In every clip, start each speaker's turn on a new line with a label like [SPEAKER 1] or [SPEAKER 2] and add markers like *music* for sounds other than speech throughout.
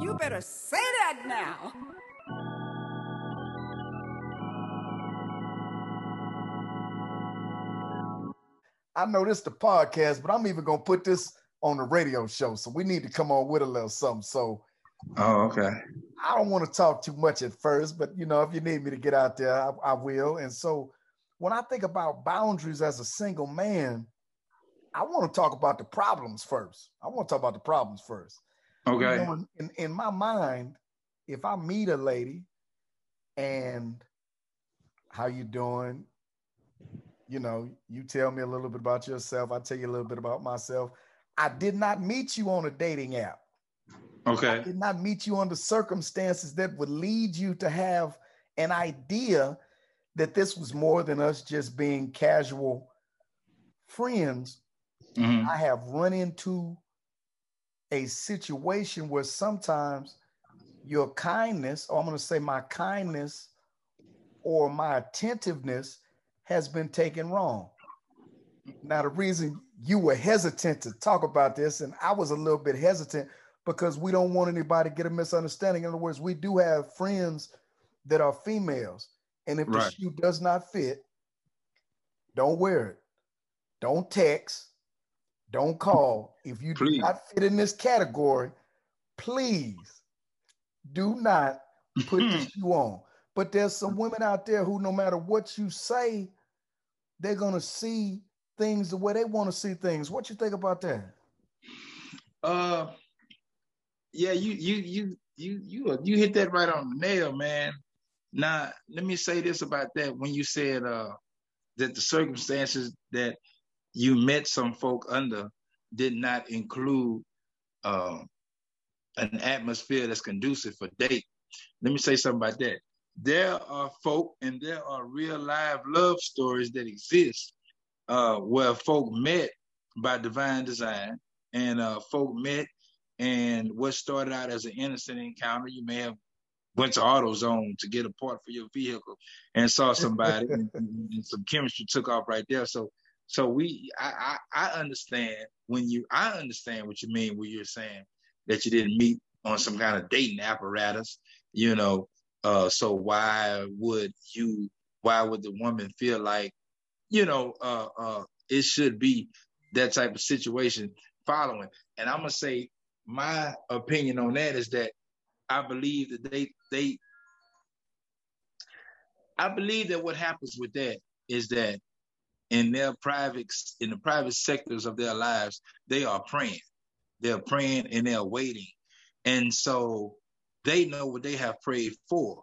[SPEAKER 1] You better say that now.
[SPEAKER 2] I know this the podcast, but I'm even gonna put this on the radio show. So we need to come on with a little something. So
[SPEAKER 3] Oh, okay.
[SPEAKER 2] I don't want to talk too much at first, but you know, if you need me to get out there, I, I will. And so when I think about boundaries as a single man, I want to talk about the problems first. I want to talk about the problems first.
[SPEAKER 3] Okay.
[SPEAKER 2] You know, in, in, my mind, if I meet a lady and how you doing, you know, you tell me a little bit about yourself. I tell you a little bit about myself. I did not meet you on a dating app. I
[SPEAKER 3] Okay.
[SPEAKER 2] did not meet you under circumstances that would lead you to have an idea that this was more than us just being casual friends.
[SPEAKER 3] Mhm.
[SPEAKER 2] I have run into a situation where sometimes your kindness, or I'm going to say my kindness or my attentiveness has been taken wrong. Now, the reason you were hesitant to talk about this, and I was a little bit hesitant because we don't want anybody to get a misunderstanding. In other words, we do have friends that are females. And if the shoe does not fit, don't wear it. Don't text. Don't call. If you do not fit in this category, please do not put the shoe on. But there's some women out there who, no matter what you say, they're gonna see things the way they want to see things. What you think about that?
[SPEAKER 3] Uh, yeah, you you you you you you hit that right on the nail, man. Now, let me say this about that. When you said uh that the circumstances that you met some folk under did not include uh, an atmosphere that's conducive for date. Let me say something about that. There are folk and there are real live love stories that exist uh, where folk met by divine design and uh, folk met and what started out as an innocent encounter, you may have went to AutoZone to get a part for your vehicle and saw somebody *laughs* and, and some chemistry took off right there. So so we I, I I understand when you I understand what you mean when you're saying that you didn't meet on some kind of dating apparatus, you know. Uh so why would you why would the woman feel like, you know, uh uh it should be that type of situation following. And I'm gonna say my opinion on that is that I believe that they they I believe that what happens with that is that in their private in the private sectors of their lives, they are praying. They're praying and they're waiting. And so they know what they have prayed for.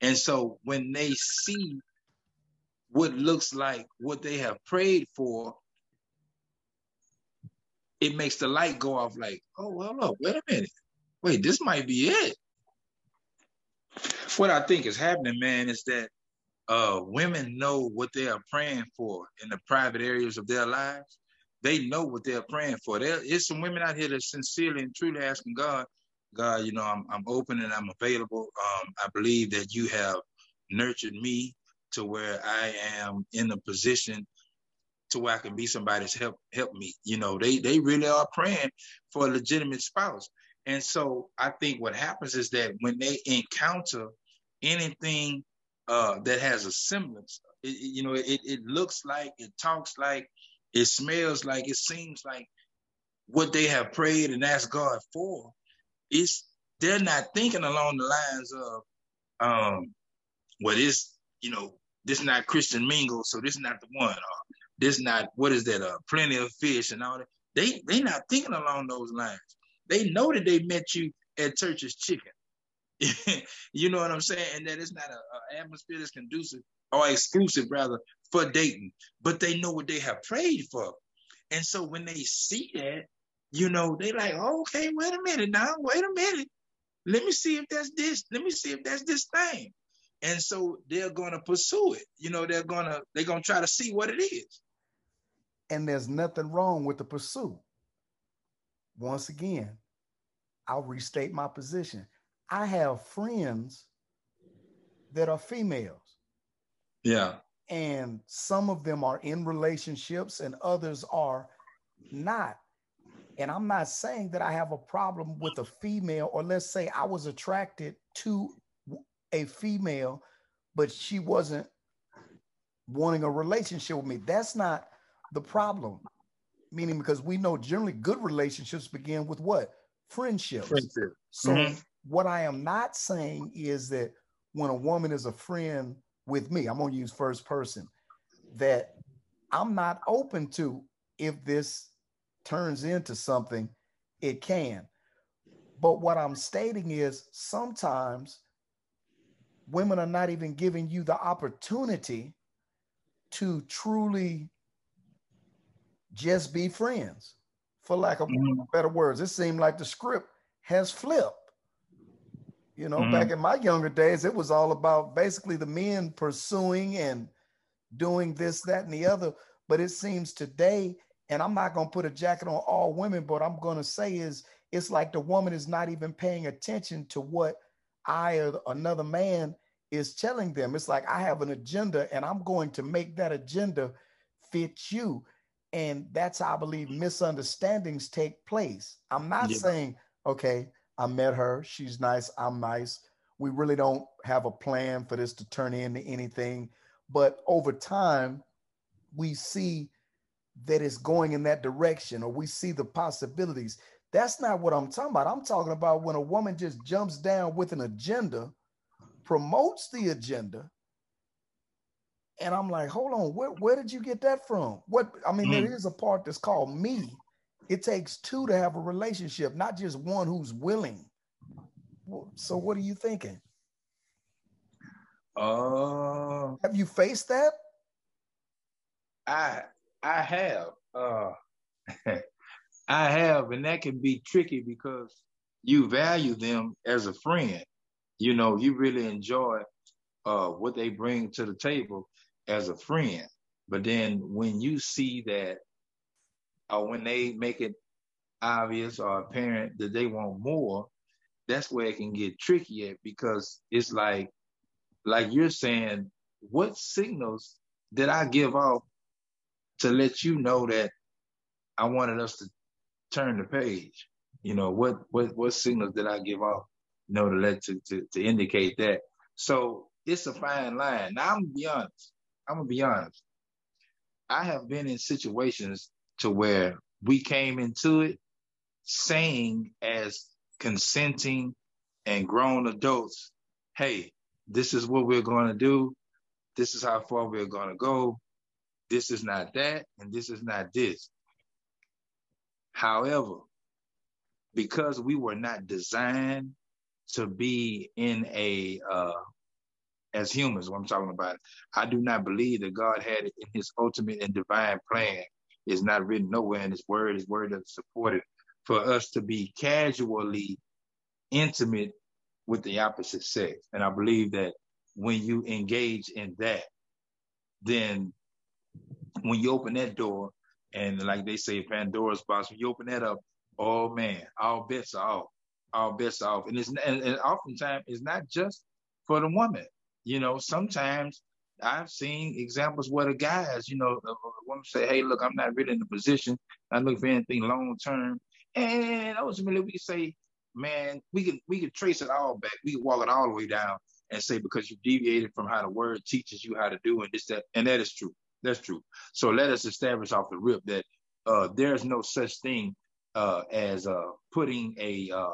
[SPEAKER 3] And so when they see what looks like what they have prayed for, it makes the light go off like, oh, well, wait a minute. Wait, this might be it. What I think is happening, man, is that uh, women know what they are praying for in the private areas of their lives. They know what they're praying for. There is some women out here that sincerely and truly asking God, God, you know, I'm I'm open and I'm available. Um, I believe that you have nurtured me to where I am in a position to where I can be somebody's help help me. You know, they they really are praying for a legitimate spouse. And so I think what happens is that when they encounter anything uh, that has a semblance, it, you know, it, it looks like, it talks like, it smells like, it seems like what they have prayed and asked God for, it's they're not thinking along the lines of, um, well, this, you know, this not Christian mingle, so this is not the one, or this not what is that, uh, plenty of fish and all that. They they not thinking along those lines. They know that they met you at Church's Chicken. *laughs* you know what I'm saying? And that it's not a, a atmosphere that's conducive or exclusive rather for dating, but they know what they have prayed for. And so when they see that, you know, they like, oh, okay, wait a minute now, wait a minute. Let me see if that's this. Let me see if that's this thing. And so they're gonna pursue it. You know, they're gonna they're gonna try to see what it is.
[SPEAKER 2] And there's nothing wrong with the pursuit. Once again, I'll restate my position. I have friends that are females,
[SPEAKER 3] Yeah.
[SPEAKER 2] and some of them are in relationships, and others are not. And I'm not saying that I have a problem with a female, or let's say I was attracted to a female, but she wasn't wanting a relationship with me. That's not the problem. Meaning, because we know generally good relationships begin with what? Friendships. Friendship. So, mm-hmm. What I am not saying is that when a woman is a friend with me, I'm going to use first person, that I'm not open to if this turns into something, it can. But what I'm stating is sometimes women are not even giving you the opportunity to truly just be friends, for lack of mm-hmm. better words. It seemed like the script has flipped. You know, mm-hmm. back in my younger days, it was all about basically the men pursuing and doing this, that, and the other. But it seems today, and I'm not going to put a jacket on all women, but I'm going to say is it's like the woman is not even paying attention to what I or another man is telling them. It's like I have an agenda and I'm going to make that agenda fit you. And that's how I believe misunderstandings take place. I'm not yeah. saying, okay, I met her, she's nice, I'm nice. We really don't have a plan for this to turn into anything. But over time, we see that it's going in that direction or we see the possibilities. That's not what I'm talking about. I'm talking about when a woman just jumps down with an agenda, promotes the agenda, and I'm like, hold on, where, where did you get that from? What I mean, mm. there is a part that's called me. It takes two to have a relationship, not just one who's willing. So what are you thinking?
[SPEAKER 3] Uh
[SPEAKER 2] have you faced that?
[SPEAKER 3] I I have. Uh *laughs* I have, and that can be tricky because you value them as a friend. You know, you really enjoy uh, what they bring to the table as a friend. But then when you see that, or when they make it obvious or apparent that they want more, that's where it can get tricky at because it's like, like you're saying, what signals did I give off to let you know that I wanted us to turn the page. You know, what what what signals did I give off, you know, to let to, to, to indicate that. So it's a fine line. Now I'm gonna be honest. I'm gonna be honest. I have been in situations to where we came into it saying as consenting and grown adults, hey, this is what we're going to do. This is how far we're going to go. This is not that, and this is not this. However, because we were not designed to be in a uh, as humans, what I'm talking about, I do not believe that God had it in His ultimate and divine plan. It's not written nowhere in His Word. His Word doesn't support it for us to be casually intimate with the opposite sex. And I believe that when you engage in that, then when you open that door, and like they say, Pandora's box, when you open that up, oh man, all bets are off. All bets are off. And it's and, and oftentimes it's not just for the woman. You know, sometimes I've seen examples where the guys, you know, the, woman say, Hey, look, I'm not really in a position. I look for anything long term. And ultimately we say, man, we can we can trace it all back. We can walk it all the way down and say because you deviated from how the word teaches you how to do and this that and that is true. That's true. So let us establish off the rip that uh, there's no such thing uh, as uh, putting a uh,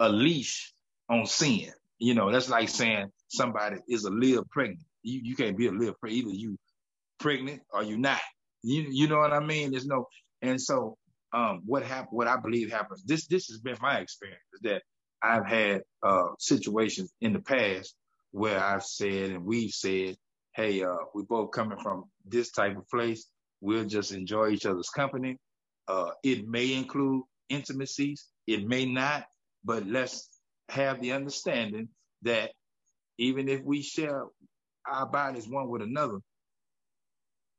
[SPEAKER 3] a leash on sin. You know, that's like saying somebody is a little pregnant. You you can't be a little pregnant. Either you pregnant or you not. You you know what I mean? There's no. And so um, what happened? What I believe happens. This this has been my experience is that I've had uh, situations in the past where I've said and we've said hey, uh, we both coming from this type of place. We'll just enjoy each other's company. Uh, it may include intimacies, it may not, but let's have the understanding that even if we share our bodies one with another,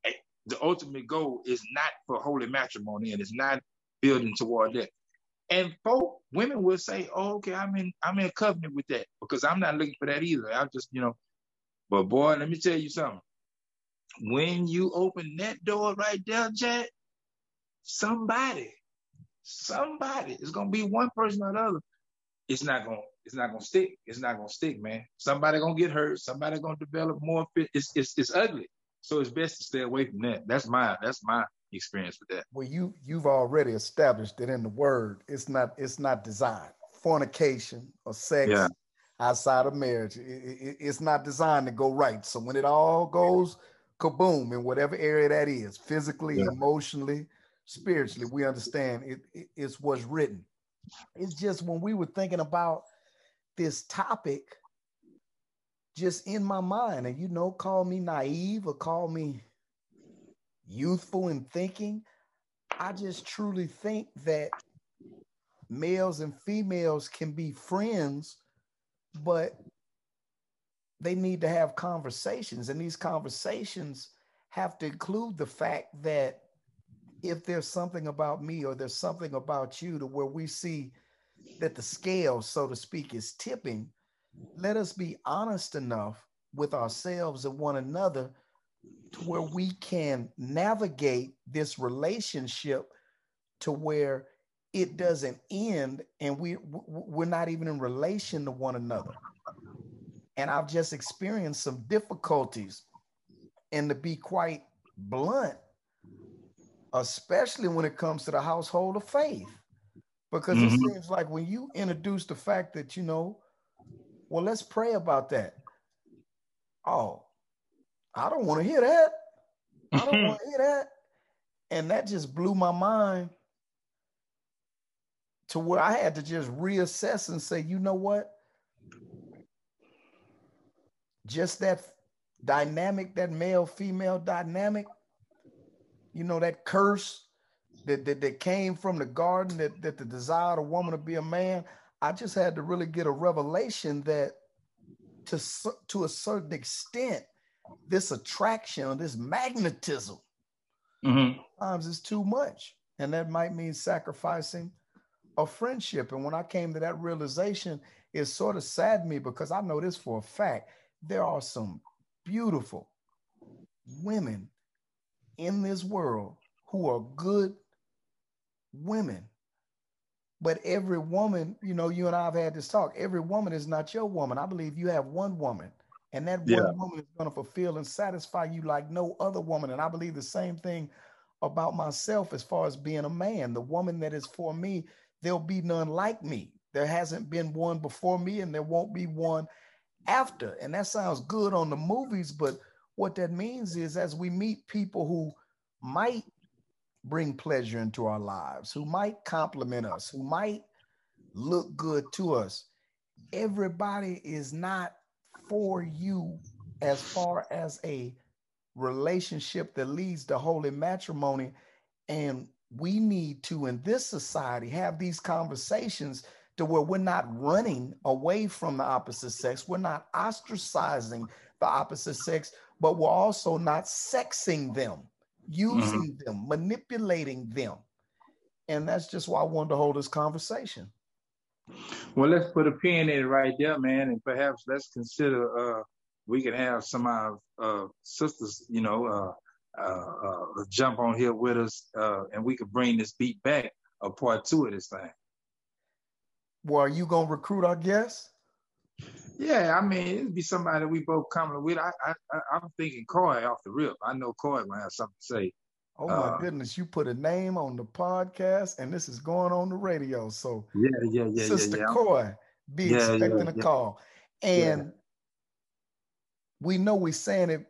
[SPEAKER 3] eh, the ultimate goal is not for holy matrimony and it's not building toward that. And folk, women will say, oh, okay, I'm in I'm in a covenant with that because I'm not looking for that either. I'm just, you know, but boy, let me tell you something. When you open that door right there, Jack, somebody somebody. It's gonna be one person or the other. It's not gonna it's not gonna stick. It's not gonna stick, man. Somebody gonna get hurt. Somebody gonna develop more fit. It's it's it's ugly. So it's best to stay away from that. That's my that's my experience with that.
[SPEAKER 2] Well, you you've already established that in the word, it's not it's not designed fornication or sex yeah. outside of marriage. It, it, it's not designed to go right. So when it all goes kaboom in whatever area that is, physically, yeah. emotionally, spiritually, we understand it, it, it's what's written. It's just when we were thinking about this topic, just in my mind, and you know, call me naive or call me youthful in thinking. I just truly think that males and females can be friends, but they need to have conversations. And these conversations have to include the fact that if there's something about me or there's something about you to where we see that the scale, so to speak, is tipping, let us be honest enough with ourselves and one another to where we can navigate this relationship to where it doesn't end and we we're not even in relation to one another. And i've just experienced some difficulties. And to be quite blunt especially when it comes to the household of faith because mm-hmm. it seems like when you introduce the fact that you know well let's pray about that oh i don't want to hear that i don't want to *laughs* hear that and that just blew my mind to where I had to just reassess and say, you know what? Just that dynamic, that male female dynamic, you know, that curse that, that, that came from the garden that, that the desire of a woman to be a man. I just had to really get a revelation that to, to a certain extent, this attraction or this magnetism mm-hmm. sometimes is too much. And that might mean sacrificing a friendship. And when I came to that realization, it sort of saddened me because I know this for a fact. There are some beautiful women in this world who are good women. But every woman, you know, you and I have had this talk. Every woman is not your woman. I believe you have one woman, and that yeah. one woman is going to fulfill and satisfy you like no other woman. And I believe the same thing about myself as far as being a man. The woman that is for me there'll be none like me. There hasn't been one before me, and there won't be one after. And that sounds good on the movies, but what that means is as we meet people who might bring pleasure into our lives, who might compliment us, who might look good to us, everybody is not for you as far as a relationship that leads to holy matrimony. And we need to in this society have these conversations to where we're not running away from the opposite sex we're not ostracizing the opposite sex but we're also not sexing them using mm-hmm. them manipulating them and that's just why i wanted to hold this conversation
[SPEAKER 3] well let's put a pin in it right there man and perhaps let's consider uh we can have some of our uh, sisters you know uh uh, uh, jump on here with us, uh, and we could bring this beat back a part two of this thing.
[SPEAKER 2] Well, are you gonna recruit our guests?
[SPEAKER 3] Yeah, I mean, it'd be somebody we both coming with. I, I, I am thinking Coy off the rip. I know Coy might have something to say.
[SPEAKER 2] Oh my uh, goodness, you put a name on the podcast, and this is going on the radio. So
[SPEAKER 3] yeah, yeah, yeah,
[SPEAKER 2] Sister
[SPEAKER 3] yeah, yeah.
[SPEAKER 2] Coy, be yeah, expecting yeah, a call, and we know we're saying it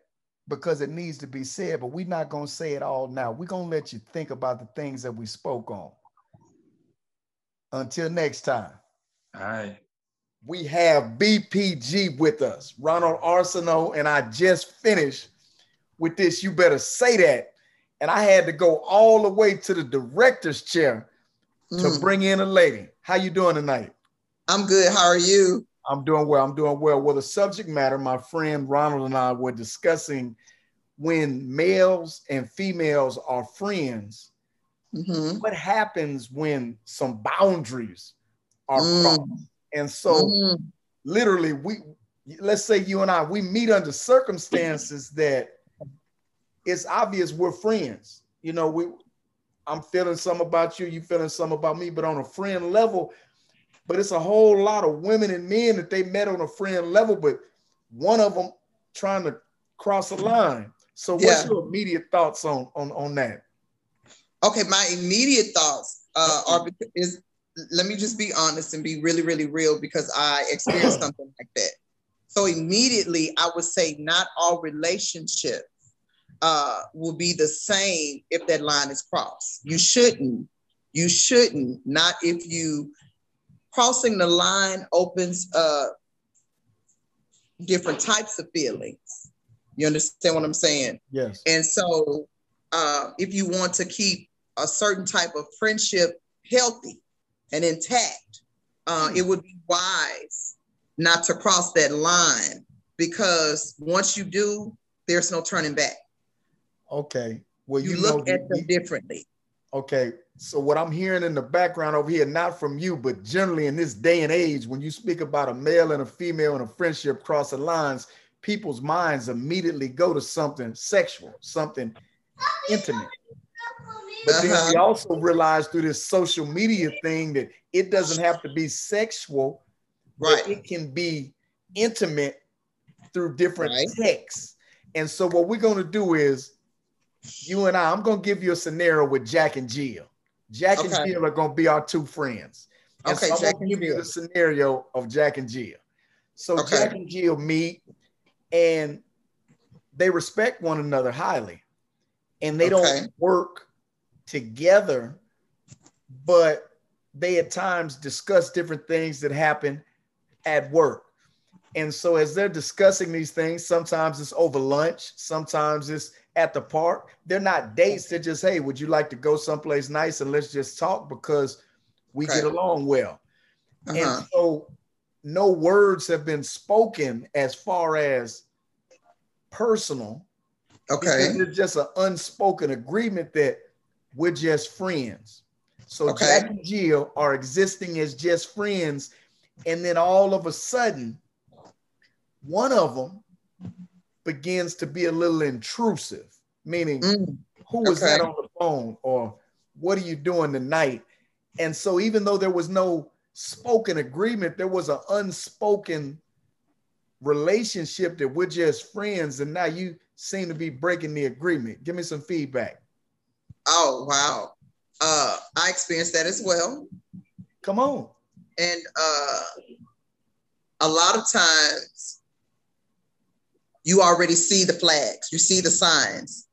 [SPEAKER 2] because it needs to be said, but we're not going to say it all now. We're going to let you think about the things that we spoke on. Until next time.
[SPEAKER 3] All right.
[SPEAKER 2] We have BPG with us, Ronald Arsenault, and I just finished with this. You better say that. And I had to go all the way to the director's chair to mm. bring in a lady. How you doing tonight?
[SPEAKER 4] I'm good. How are you?
[SPEAKER 2] I'm doing well. I'm doing well. Well, the subject matter, my friend Ronald and I were discussing when males and females are friends, mm-hmm. what happens when some boundaries are mm. crossed? And so, mm. literally, we let's say you and I we meet under circumstances that it's obvious we're friends. You know, we I'm feeling some about you, you feeling some about me, but on a friend level, but it's a whole lot of women and men that they met on a friend level, but one of them trying to cross a line. So what's yeah. your immediate thoughts on on on that?
[SPEAKER 4] Okay, my immediate thoughts uh, are is let me just be honest and be really really real because I experienced *clears throat* something like that. So immediately I would say not all relationships uh, will be the same if that line is crossed. You shouldn't. You shouldn't. Not if you crossing the line opens up different types of feelings. You understand what I'm saying?
[SPEAKER 2] Yes.
[SPEAKER 4] And so, uh, if you want to keep a certain type of friendship healthy and intact, uh, it would be wise not to cross that line because once you do, there's no turning back.
[SPEAKER 2] Okay. Well,
[SPEAKER 4] you, you look at them differently.
[SPEAKER 2] Okay. So what I'm hearing in the background over here, not from you, but generally in this day and age, when you speak about a male and a female and a friendship crossing lines, people's minds immediately go to something sexual, something intimate. But uh-huh. then we also realize through this social media thing that it doesn't have to be sexual,
[SPEAKER 4] right?
[SPEAKER 2] it can be intimate through different right. texts. And so what we're going to do is you and I, I'm gonna give you a scenario with Jack and Jill. Jack okay. and Jill are gonna be our two friends. And okay, so I'm Jack gonna give Jill. you the scenario of Jack and Jill. So okay. Jack and Jill meet and they respect one another highly. And they okay. don't work together, but they at times discuss different things that happen at work. And so as they're discussing these things, sometimes it's over lunch, sometimes it's at the park. They're not dates. They're just, hey, would you like to go someplace nice and let's just talk because we okay. get along well. Uh-huh. And so no words have been spoken as far as personal.
[SPEAKER 4] Okay.
[SPEAKER 2] It's just an unspoken agreement that we're just friends. So okay. Jack and Jill are existing as just friends. And then all of a sudden, one of them begins to be a little intrusive, meaning, mm, who was okay. that on the phone or what are you doing tonight? And so, even though there was no spoken agreement, there was an unspoken relationship that we're just friends. And now you seem to be breaking the agreement. Give me some feedback.
[SPEAKER 4] Oh, wow. Uh, I experienced that as well.
[SPEAKER 2] Come on.
[SPEAKER 4] And uh, a lot of times you already see the flags, you see the signs,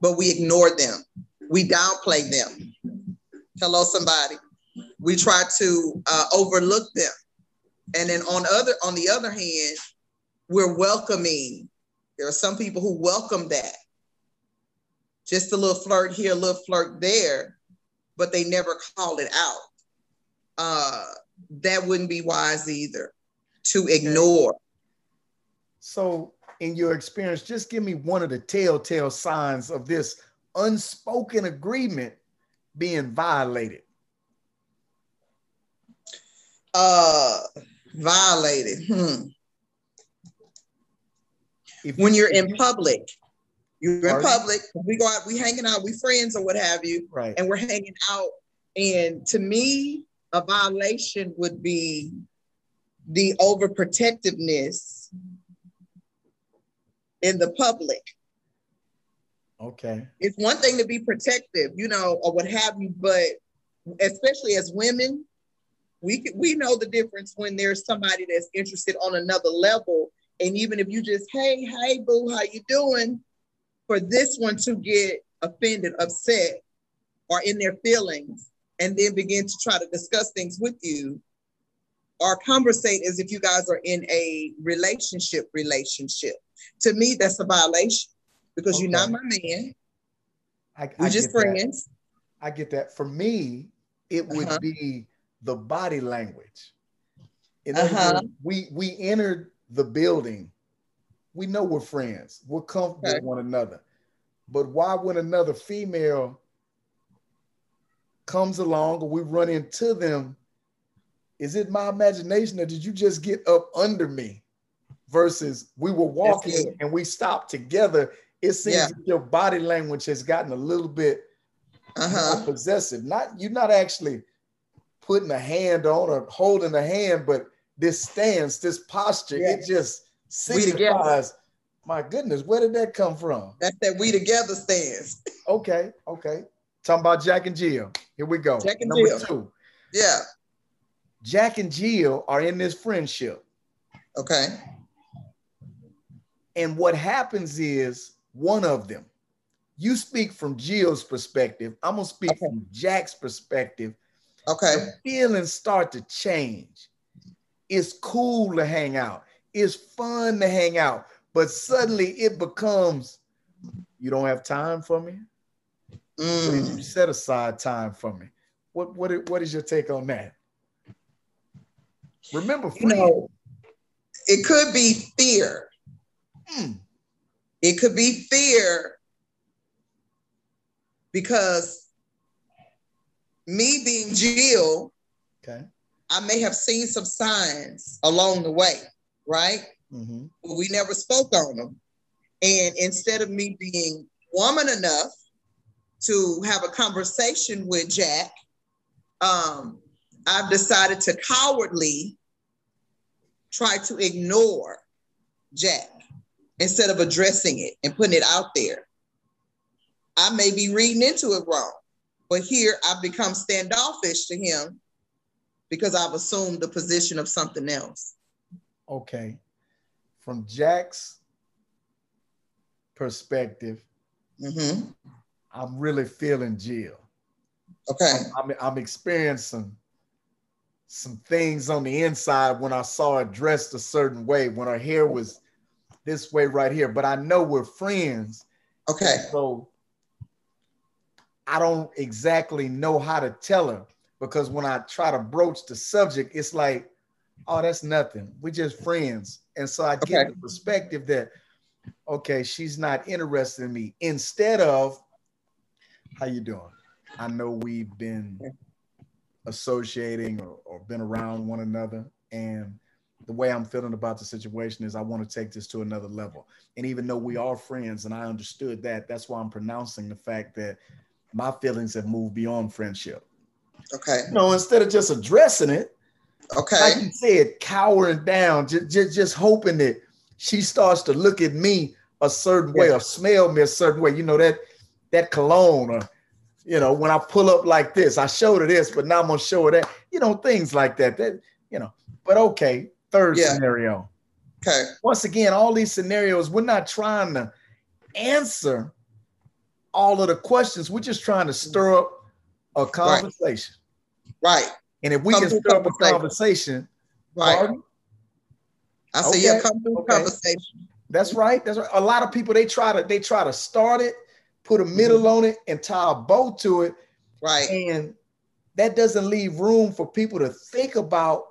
[SPEAKER 4] but we ignore them. We downplay them. Hello, somebody. We try to uh, overlook them. And then on other on the other hand, we're welcoming. There are some people who welcome that. Just a little flirt here, a little flirt there, but they never call it out. Uh, that wouldn't be wise either to ignore.
[SPEAKER 2] So in your experience, just give me one of the telltale signs of this unspoken agreement being violated.
[SPEAKER 4] Uh, violated. Hmm. If when you're in public, you're in public. We go out, we hanging out, we friends or what have you,
[SPEAKER 2] right?
[SPEAKER 4] And we're hanging out. And to me, a violation would be the overprotectiveness in the public.
[SPEAKER 2] Okay.
[SPEAKER 4] It's one thing to be protective, you know, or what have you, but especially as women, we we know the difference when there's somebody that's interested on another level. And even if you just, hey, hey, boo, how you doing? For this one to get offended, upset, or in their feelings, and then begin to try to discuss things with you, or conversate as if you guys are in a relationship relationship to me, that's a violation because okay. you're not my man. I, We're I just friends.
[SPEAKER 2] That. I get that. For me, it would uh-huh. be the body language. In uh-huh. words, we we entered the building. We know we're friends. We're comfortable okay. with one another. But why when another female comes along or we run into them, is it my imagination or did you just get up under me? versus we were walking and we stopped together. It seems yeah. your body language has gotten a little bit
[SPEAKER 4] Uh-huh.
[SPEAKER 2] possessive. Not you're not actually putting a hand on or holding a hand, but this stance, this posture,
[SPEAKER 4] Yeah.
[SPEAKER 2] it just
[SPEAKER 4] We together.
[SPEAKER 2] signifies. My goodness, where did that come from?
[SPEAKER 4] That's that we together stands. *laughs*
[SPEAKER 2] Okay, okay. Talking about Jack and Jill. Here we go.
[SPEAKER 4] Jack and
[SPEAKER 2] Number
[SPEAKER 4] Jill.
[SPEAKER 2] two.
[SPEAKER 4] Yeah.
[SPEAKER 2] Jack and Jill are in this friendship.
[SPEAKER 4] Okay.
[SPEAKER 2] And what happens is one of them, you speak from Jill's perspective. I'm gonna speak
[SPEAKER 4] Okay.
[SPEAKER 2] from Jack's perspective.
[SPEAKER 4] Okay.
[SPEAKER 2] The feelings start to change. It's cool to hang out. It's fun to hang out, but suddenly it becomes, you don't have time for me.
[SPEAKER 4] Mm.
[SPEAKER 2] you set aside time for me? What what what is your take on that? Remember,
[SPEAKER 4] You know, it could be fear.
[SPEAKER 2] Mm.
[SPEAKER 4] It could be fear because me being Jill,
[SPEAKER 2] okay.
[SPEAKER 4] I may have seen some signs along the way, right?
[SPEAKER 2] Mhm.
[SPEAKER 4] But we never spoke on them. And instead of me being woman enough to have a conversation with Jack, um, I've decided to cowardly try to ignore Jack instead of addressing it and putting it out there. I may be reading into it wrong, but here I've become standoffish to him because I've assumed the position of something else.
[SPEAKER 2] Okay. From Jack's perspective,
[SPEAKER 4] hmm
[SPEAKER 2] I'm really feeling Jill.
[SPEAKER 4] Okay.
[SPEAKER 2] I'm, I'm, I'm experiencing some things on the inside when I saw her dressed a certain way, when her hair was this way right here. But I know we're friends.
[SPEAKER 4] Okay.
[SPEAKER 2] So I don't exactly know how to tell her because when I try to broach the subject, it's like, oh, that's nothing. We're just friends. And so I get
[SPEAKER 4] Okay.
[SPEAKER 2] the perspective that, okay, she's not interested in me. Instead of, how you doing? I know we've been associating or, or been around one another. And the way I'm feeling about the situation is I want to take this to another level. And even though we are friends and I understood that, that's why I'm pronouncing the fact that my feelings have moved beyond friendship.
[SPEAKER 4] Okay.
[SPEAKER 2] You know, instead of just addressing it,
[SPEAKER 4] Okay.
[SPEAKER 2] like you said, cowering down, just, just, just hoping that she starts to look at me a certain way or smell me a certain way. You know, that that cologne or you know, when I pull up like this, I showed her this, but now I'm gonna show her that, you know, things like that. That, you know, but okay, third
[SPEAKER 4] Yeah.
[SPEAKER 2] scenario.
[SPEAKER 4] Okay.
[SPEAKER 2] Once again, all these scenarios, we're not trying to answer all of the questions. We're just trying to stir up a conversation.
[SPEAKER 4] Right.
[SPEAKER 2] And if we
[SPEAKER 4] Come
[SPEAKER 2] can start up a
[SPEAKER 4] conversation. Right.
[SPEAKER 2] pardon?
[SPEAKER 4] I say, yeah, come through
[SPEAKER 2] Okay.
[SPEAKER 4] conversation.
[SPEAKER 2] That's right. That's right. A lot of people they try to they try to start it, put a middle on it, and tie a bow to it,
[SPEAKER 4] Right.
[SPEAKER 2] and that doesn't leave room for people to think about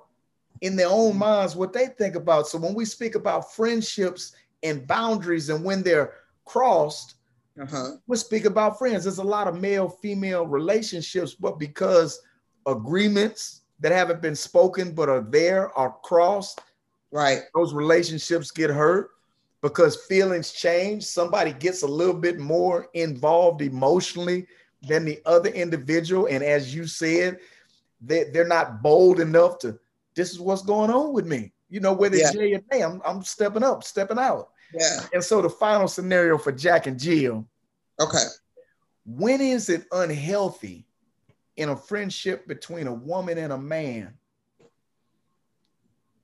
[SPEAKER 2] in their own minds what they think about. So when we speak about friendships and boundaries and when they're crossed,
[SPEAKER 4] Uh-huh.
[SPEAKER 2] we speak about friends. There's a lot of male female relationships, but because agreements that haven't been spoken but are there are crossed,
[SPEAKER 4] Right.
[SPEAKER 2] those relationships get hurt because feelings change. Somebody gets a little bit more involved emotionally than the other individual. And as you said, they, they're not bold enough to, this is what's going on with me. You know, whether it's
[SPEAKER 4] Yeah.
[SPEAKER 2] J or nay, I'm, I'm stepping up, stepping out.
[SPEAKER 4] Yeah.
[SPEAKER 2] And so the final scenario for Jack and Jill
[SPEAKER 4] Okay.
[SPEAKER 2] when is it unhealthy in a friendship between a woman and a man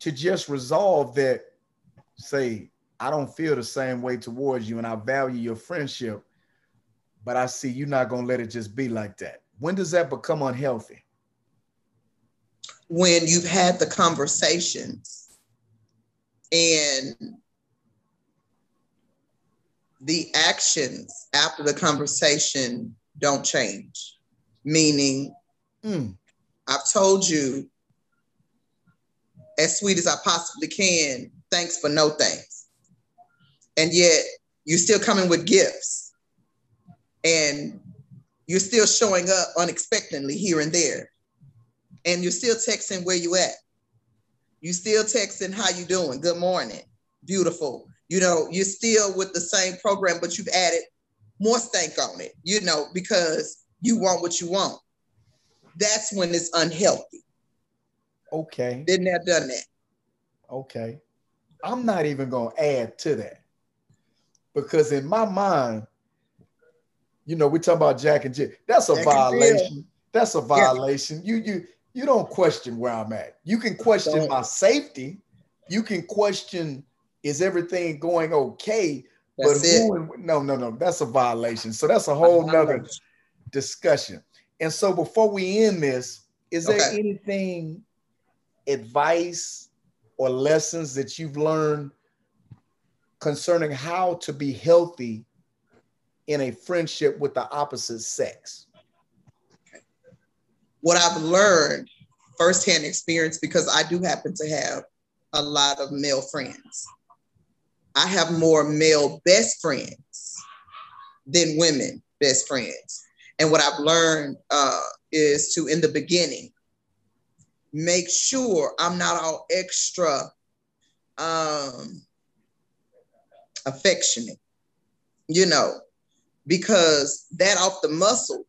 [SPEAKER 2] to just resolve that say i don't feel the same way towards you and i value your friendship but i see you're not going to let it just be like that. When does that become unhealthy?
[SPEAKER 4] When you've had the conversations and the actions after the conversation don't change, meaning
[SPEAKER 2] Mm,
[SPEAKER 4] I've told you as sweet as I possibly can, thanks for no thanks. And yet you're still coming with gifts and you're still showing up unexpectedly here and there. And you're still texting where you at. You still texting how you doing? Good morning. Beautiful. You know, you're still with the same program, but you've added more stank on it, you know, because you want what you want. That's when it's unhealthy.
[SPEAKER 2] Okay.
[SPEAKER 4] Didn't have done that.
[SPEAKER 2] Okay. I'm not even going to add to that because in my mind, you know, we talk about Jack and Jill. That's a Jack violation. That's a violation. Yeah. You you you don't question where I'm at. You can question my safety. You can question is everything going okay? That's but who, no, no, no, that's a violation. So that's a whole nother discussion. And so before we end this, is there okay. anything advice or lessons that you've learned concerning how to be healthy in a friendship with the opposite sex?
[SPEAKER 4] What I've learned firsthand experience, because I do happen to have a lot of male friends. I have more male best friends than women best friends. And what I've learned uh, is to, in the beginning, make sure I'm not all extra um, affectionate, you know, because that off the muscle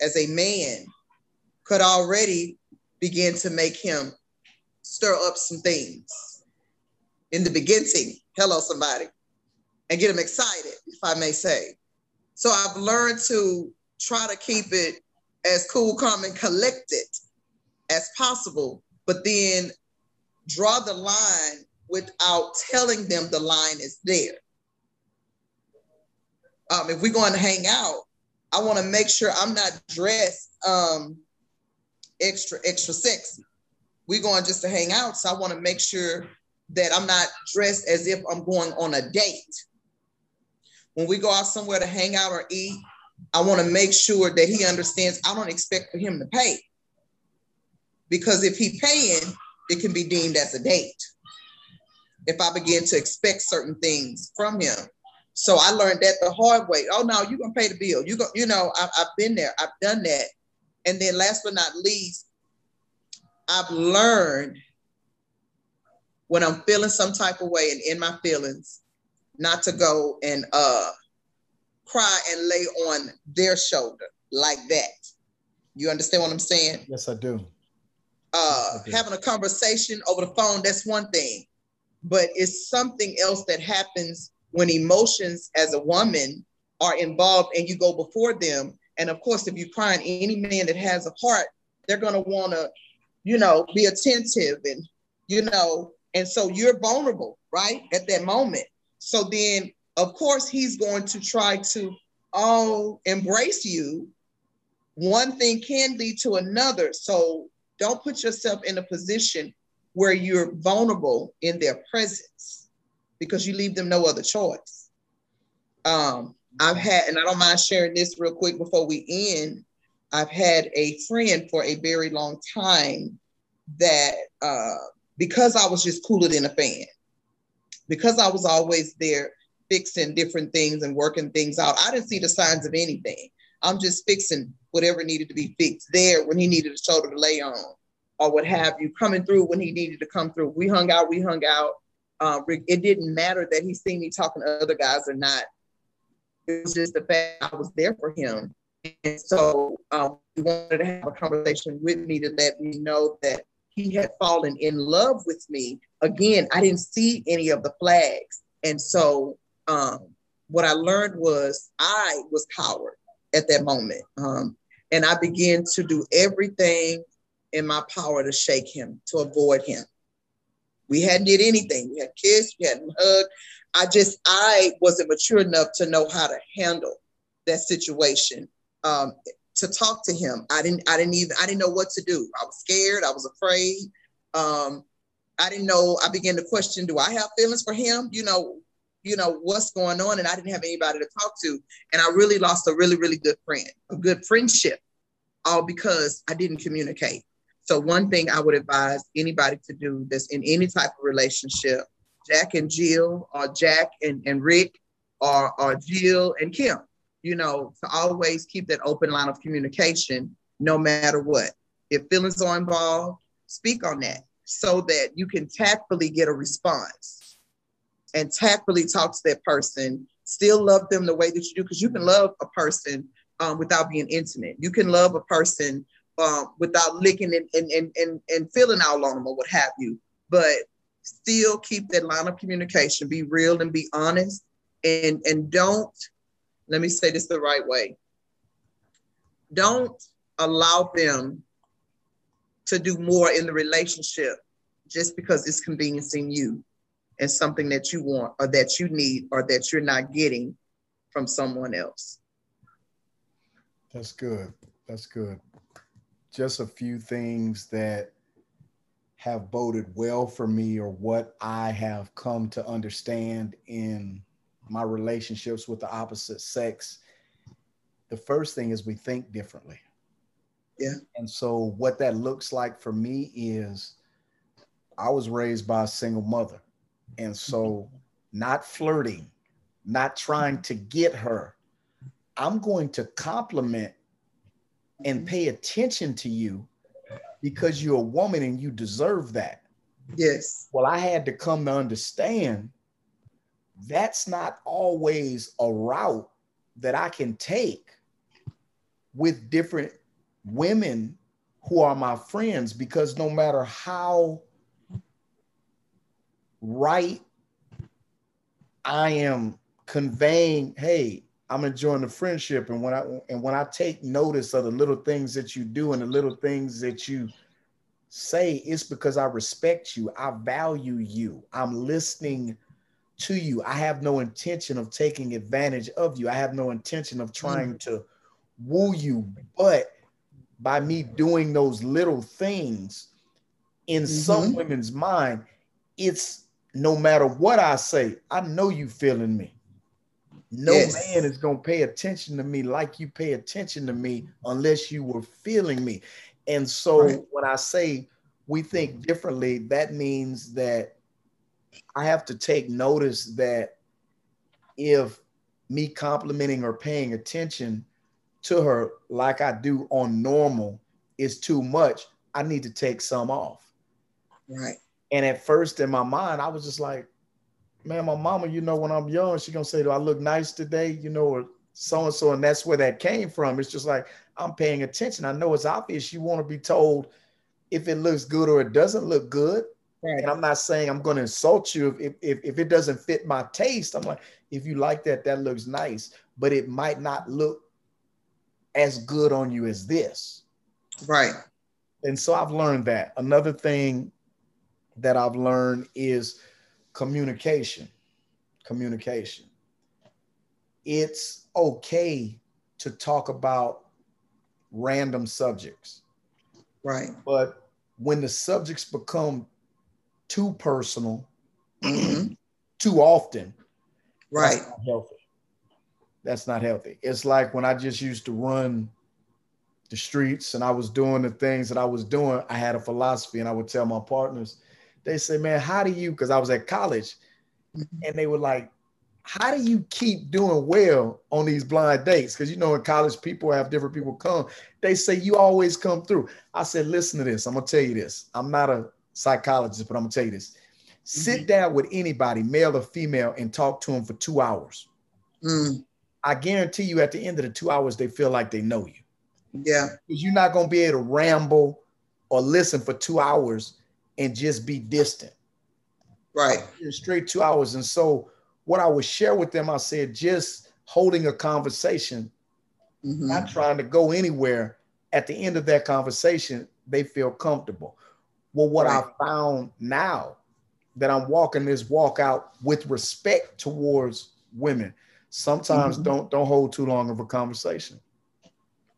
[SPEAKER 4] as a man could already begin to make him stir up some things in the beginning. Hello, somebody, and get him excited, if I may say. So I've learned to try to keep it as cool, calm, and collected as possible, but then draw the line without telling them the line is there. Um, if we're going to hang out, I want to make sure I'm not dressed um, extra, extra sexy. We're going just to hang out. So I want to make sure that I'm not dressed as if I'm going on a date. When we go out somewhere to hang out or eat, I want to make sure that he understands I don't expect for him to pay. Because if he paying, it can be deemed as a date. If I begin to expect certain things from him. So I learned that the hard way. Oh no, you're gonna pay the bill. You go, you know, I, I've been there, I've done that. And then last but not least, I've learned when I'm feeling some type of way and in my feelings, not to go and uh cry and lay on their shoulder like that. You understand what I'm saying?
[SPEAKER 2] Yes, I do.
[SPEAKER 4] Uh, I do. having a conversation over the phone, that's one thing, but it's something else that happens when emotions as a woman are involved and you go before them. And of course, if you're crying, any man that has a heart, they're going to want to, you know, be attentive and, you know, and so you're vulnerable, right? At that moment. So then, of course, he's going to try to all embrace you. One thing can lead to another. So don't put yourself in a position where you're vulnerable in their presence because you leave them no other choice. Um, I've had, and I don't mind sharing this real quick before we end. I've had a friend for a very long time that uh, because I was just cooler than a fan, because I was always there fixing different things and working things out, I didn't see the signs of anything. I'm just fixing whatever needed to be fixed there when he needed a shoulder to lay on or what have you, coming through when he needed to come through. We hung out, we hung out. Um, it didn't matter that he seen me talking to other guys or not. It was just the fact I was there for him. And so um, he wanted to have a conversation with me to let me know that he had fallen in love with me. Again, I didn't see any of the flags. And so um, what I learned was I was coward at that moment. Um, and I began to do everything in my power to shake him, to avoid him. We hadn't did anything. We had kissed, we hadn't hugged. I just I wasn't mature enough to know how to handle that situation. Um, to talk to him, I didn't. I didn't even. I didn't know what to do. I was scared. I was afraid. Um, I didn't know. I began to question: Do I have feelings for him? You know, you know what's going on, and I didn't have anybody to talk to. And I really lost a really, really good friend, a good friendship, all because I didn't communicate. So one thing I would advise anybody to do that's in any type of relationship, Jack and Jill, or Jack and, and Rick, or, or Jill and Kim, you know, to always keep that open line of communication no matter what. If feelings are involved, speak on that so that you can tactfully get a response and tactfully talk to that person, still love them the way that you do, because you can love a person um, without being intimate. You can love a person um, without licking and, and, and, and, and feeling out on them or what have you, but still keep that line of communication, be real and be honest and, and don't, let me say this the right way. Don't allow them to do more in the relationship just because it's conveniencing you and something that you want or that you need or that you're not getting from someone else.
[SPEAKER 2] That's good. That's good. Just a few things that have boded well for me or what I have come to understand in my relationships with the opposite sex. The first thing is we think differently.
[SPEAKER 4] Yeah.
[SPEAKER 2] And so what that looks like for me is I was raised by a single mother. And mm-hmm. so not flirting, not trying to get her. I'm going to compliment and mm-hmm. pay attention to you because you're a woman and you deserve that.
[SPEAKER 4] Yes.
[SPEAKER 2] Well, I had to come to understand that's not always a route that I can take with different women who are my friends because no matter how right I am conveying, hey, I'm enjoying the friendship. And when I and when I take notice of the little things that you do and the little things that you say, it's because I respect you, I value you, I'm listening to you. I have no intention of taking advantage of you. I have no intention of trying to woo you, but by me doing those little things in mm-hmm. some women's mind, it's no matter what I say, I know you feeling me. No yes. man is going to pay attention to me like you pay attention to me unless you were feeling me. And so right. when I say we think differently, that means that I have to take notice that if me complimenting or paying attention to her like I do on normal is too much, I need to take some off.
[SPEAKER 4] Right.
[SPEAKER 2] And at first in my mind, I was just like, man, my mama, you know, when I'm young, she gonna say, Do I look nice today? You know, or so and so. And that's where that came from. It's just like I'm paying attention. I know it's obvious you want to be told if it looks good or it doesn't look good. Right. And I'm not saying I'm going to insult you if, if, if it doesn't fit my taste. I'm like, if you like that, that looks nice, but it might not look as good on you as this.
[SPEAKER 4] Right.
[SPEAKER 2] And so I've learned that. Another thing that I've learned is communication. Communication. It's okay to talk about random subjects.
[SPEAKER 4] Right.
[SPEAKER 2] But when the subjects become too personal, mm-hmm. too often,
[SPEAKER 4] right.
[SPEAKER 2] healthy that's not healthy. It's like when I just used to run the streets and I was doing the things that I was doing, I had a philosophy and I would tell my partners, they say, man, how do you, because I was at college mm-hmm. and they were like, how do you keep doing well on these blind dates? Because you know, in college, people have different people come. They say you always come through. I said, listen to this. I'm gonna tell you this. I'm not a psychologist, but I'm gonna tell you this. Sit mm-hmm. down with anybody, male or female, and talk to them for two hours. Mm. I guarantee you at the end of the two hours, they feel like they know you.
[SPEAKER 4] Yeah.
[SPEAKER 2] Because you're not going to be able to ramble or listen for two hours and just be distant.
[SPEAKER 4] Right.
[SPEAKER 2] Straight two hours. And so, what I would share with them, I said, just holding a conversation, mm-hmm. not trying to go anywhere. At the end of that conversation, they feel comfortable. Well, what right. I found now that I'm walking this walk out with respect towards women sometimes mm-hmm. don't don't hold too long of a conversation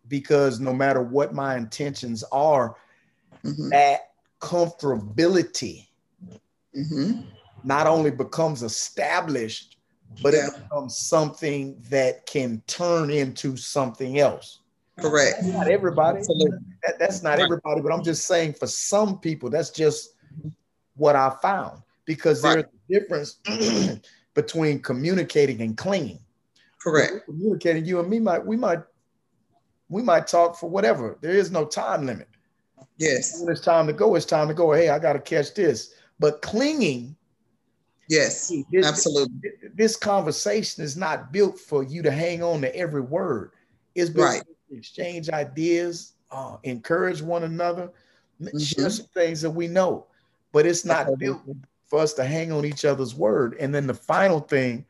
[SPEAKER 2] because no matter what my intentions are mm-hmm. that comfortability mm-hmm. not only becomes established but yeah. it becomes something that can turn into something else
[SPEAKER 4] correct
[SPEAKER 2] that's not everybody that, that's not right. everybody but i'm just saying for some people that's just what i found because right. there's a difference *clears throat* between communicating and clinging
[SPEAKER 4] Correct.
[SPEAKER 2] Communicating you and me might we might we might talk for whatever. There is no time limit.
[SPEAKER 4] Yes.
[SPEAKER 2] When it's time to go, it's time to go. Hey, I got to catch this. But clinging.
[SPEAKER 4] Yes, this, absolutely.
[SPEAKER 2] This conversation is not built for you to hang on to every word. It's been
[SPEAKER 4] Right.
[SPEAKER 2] exchange ideas, uh, encourage one another, m- share some things that we know. But it's not built for us to hang on each other's word. And then the final thing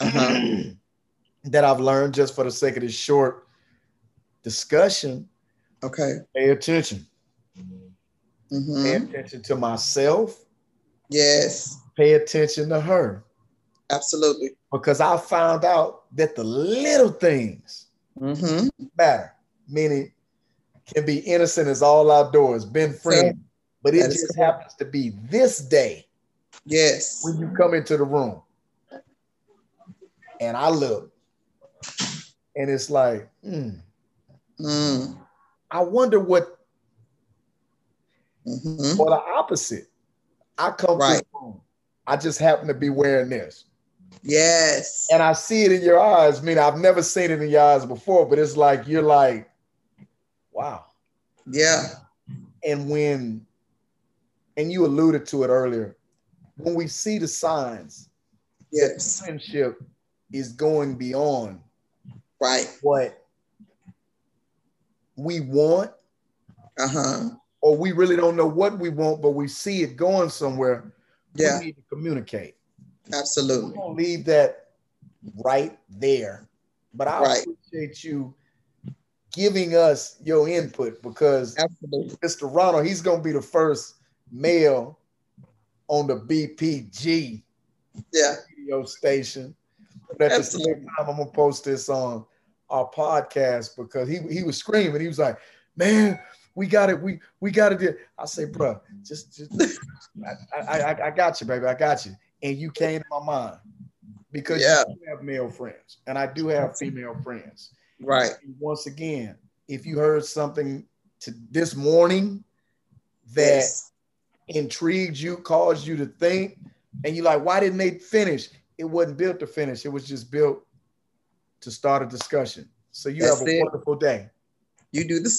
[SPEAKER 4] Uh-huh. *clears throat*
[SPEAKER 2] that I've learned just for the sake of this short discussion,
[SPEAKER 4] Okay.
[SPEAKER 2] pay attention.
[SPEAKER 4] Mhm.
[SPEAKER 2] Pay attention to myself,
[SPEAKER 4] Yes.
[SPEAKER 2] pay attention to her.
[SPEAKER 4] Absolutely.
[SPEAKER 2] Because I found out that the little things
[SPEAKER 4] hmm
[SPEAKER 2] matter, meaning can be innocent as all outdoors, been friends, but it
[SPEAKER 4] That
[SPEAKER 2] just happens to be this day
[SPEAKER 4] Yes.
[SPEAKER 2] when you come into the room. And I look, and it's like, hmm,
[SPEAKER 4] Mm.
[SPEAKER 2] I wonder what,
[SPEAKER 4] hmm
[SPEAKER 2] or the opposite. I come to
[SPEAKER 4] Right.
[SPEAKER 2] room, I just happen to be wearing this.
[SPEAKER 4] Yes.
[SPEAKER 2] And I see it in your eyes. I mean, I've never seen it in your eyes before, but it's like you're like, wow.
[SPEAKER 4] Yeah.
[SPEAKER 2] And when, and you alluded to it earlier, when we see the signs,
[SPEAKER 4] Yes.
[SPEAKER 2] friendship is going beyond
[SPEAKER 4] Right.
[SPEAKER 2] what we want,
[SPEAKER 4] Uh huh.
[SPEAKER 2] Or we really don't know what we want, but we see it going somewhere.
[SPEAKER 4] Yeah.
[SPEAKER 2] We need to communicate. We're
[SPEAKER 4] Absolutely.
[SPEAKER 2] gonna leave that right there. But I
[SPEAKER 4] Right.
[SPEAKER 2] appreciate you giving us your input because
[SPEAKER 4] Absolutely.
[SPEAKER 2] Mr. Ronald, he's gonna be the first male on the BPG
[SPEAKER 4] Yeah.
[SPEAKER 2] radio station. But at the
[SPEAKER 4] Absolutely.
[SPEAKER 2] same time, I'm gonna post this on our podcast because he he was screaming. He was like, "Man, we got it. We we got it." I say, "Bro, just just I, I I got you, baby. I got you." And you came to my mind because
[SPEAKER 4] Yeah.
[SPEAKER 2] you have male friends, and I do have female friends.
[SPEAKER 4] Right.
[SPEAKER 2] And once again, if you heard something to this morning that
[SPEAKER 4] Yes.
[SPEAKER 2] intrigued you, caused you to think, and you like, why didn't they finish? It wasn't built to finish. It was just built to start a discussion. So you
[SPEAKER 4] That's
[SPEAKER 2] have a
[SPEAKER 4] it.
[SPEAKER 2] wonderful day.
[SPEAKER 4] You do the same.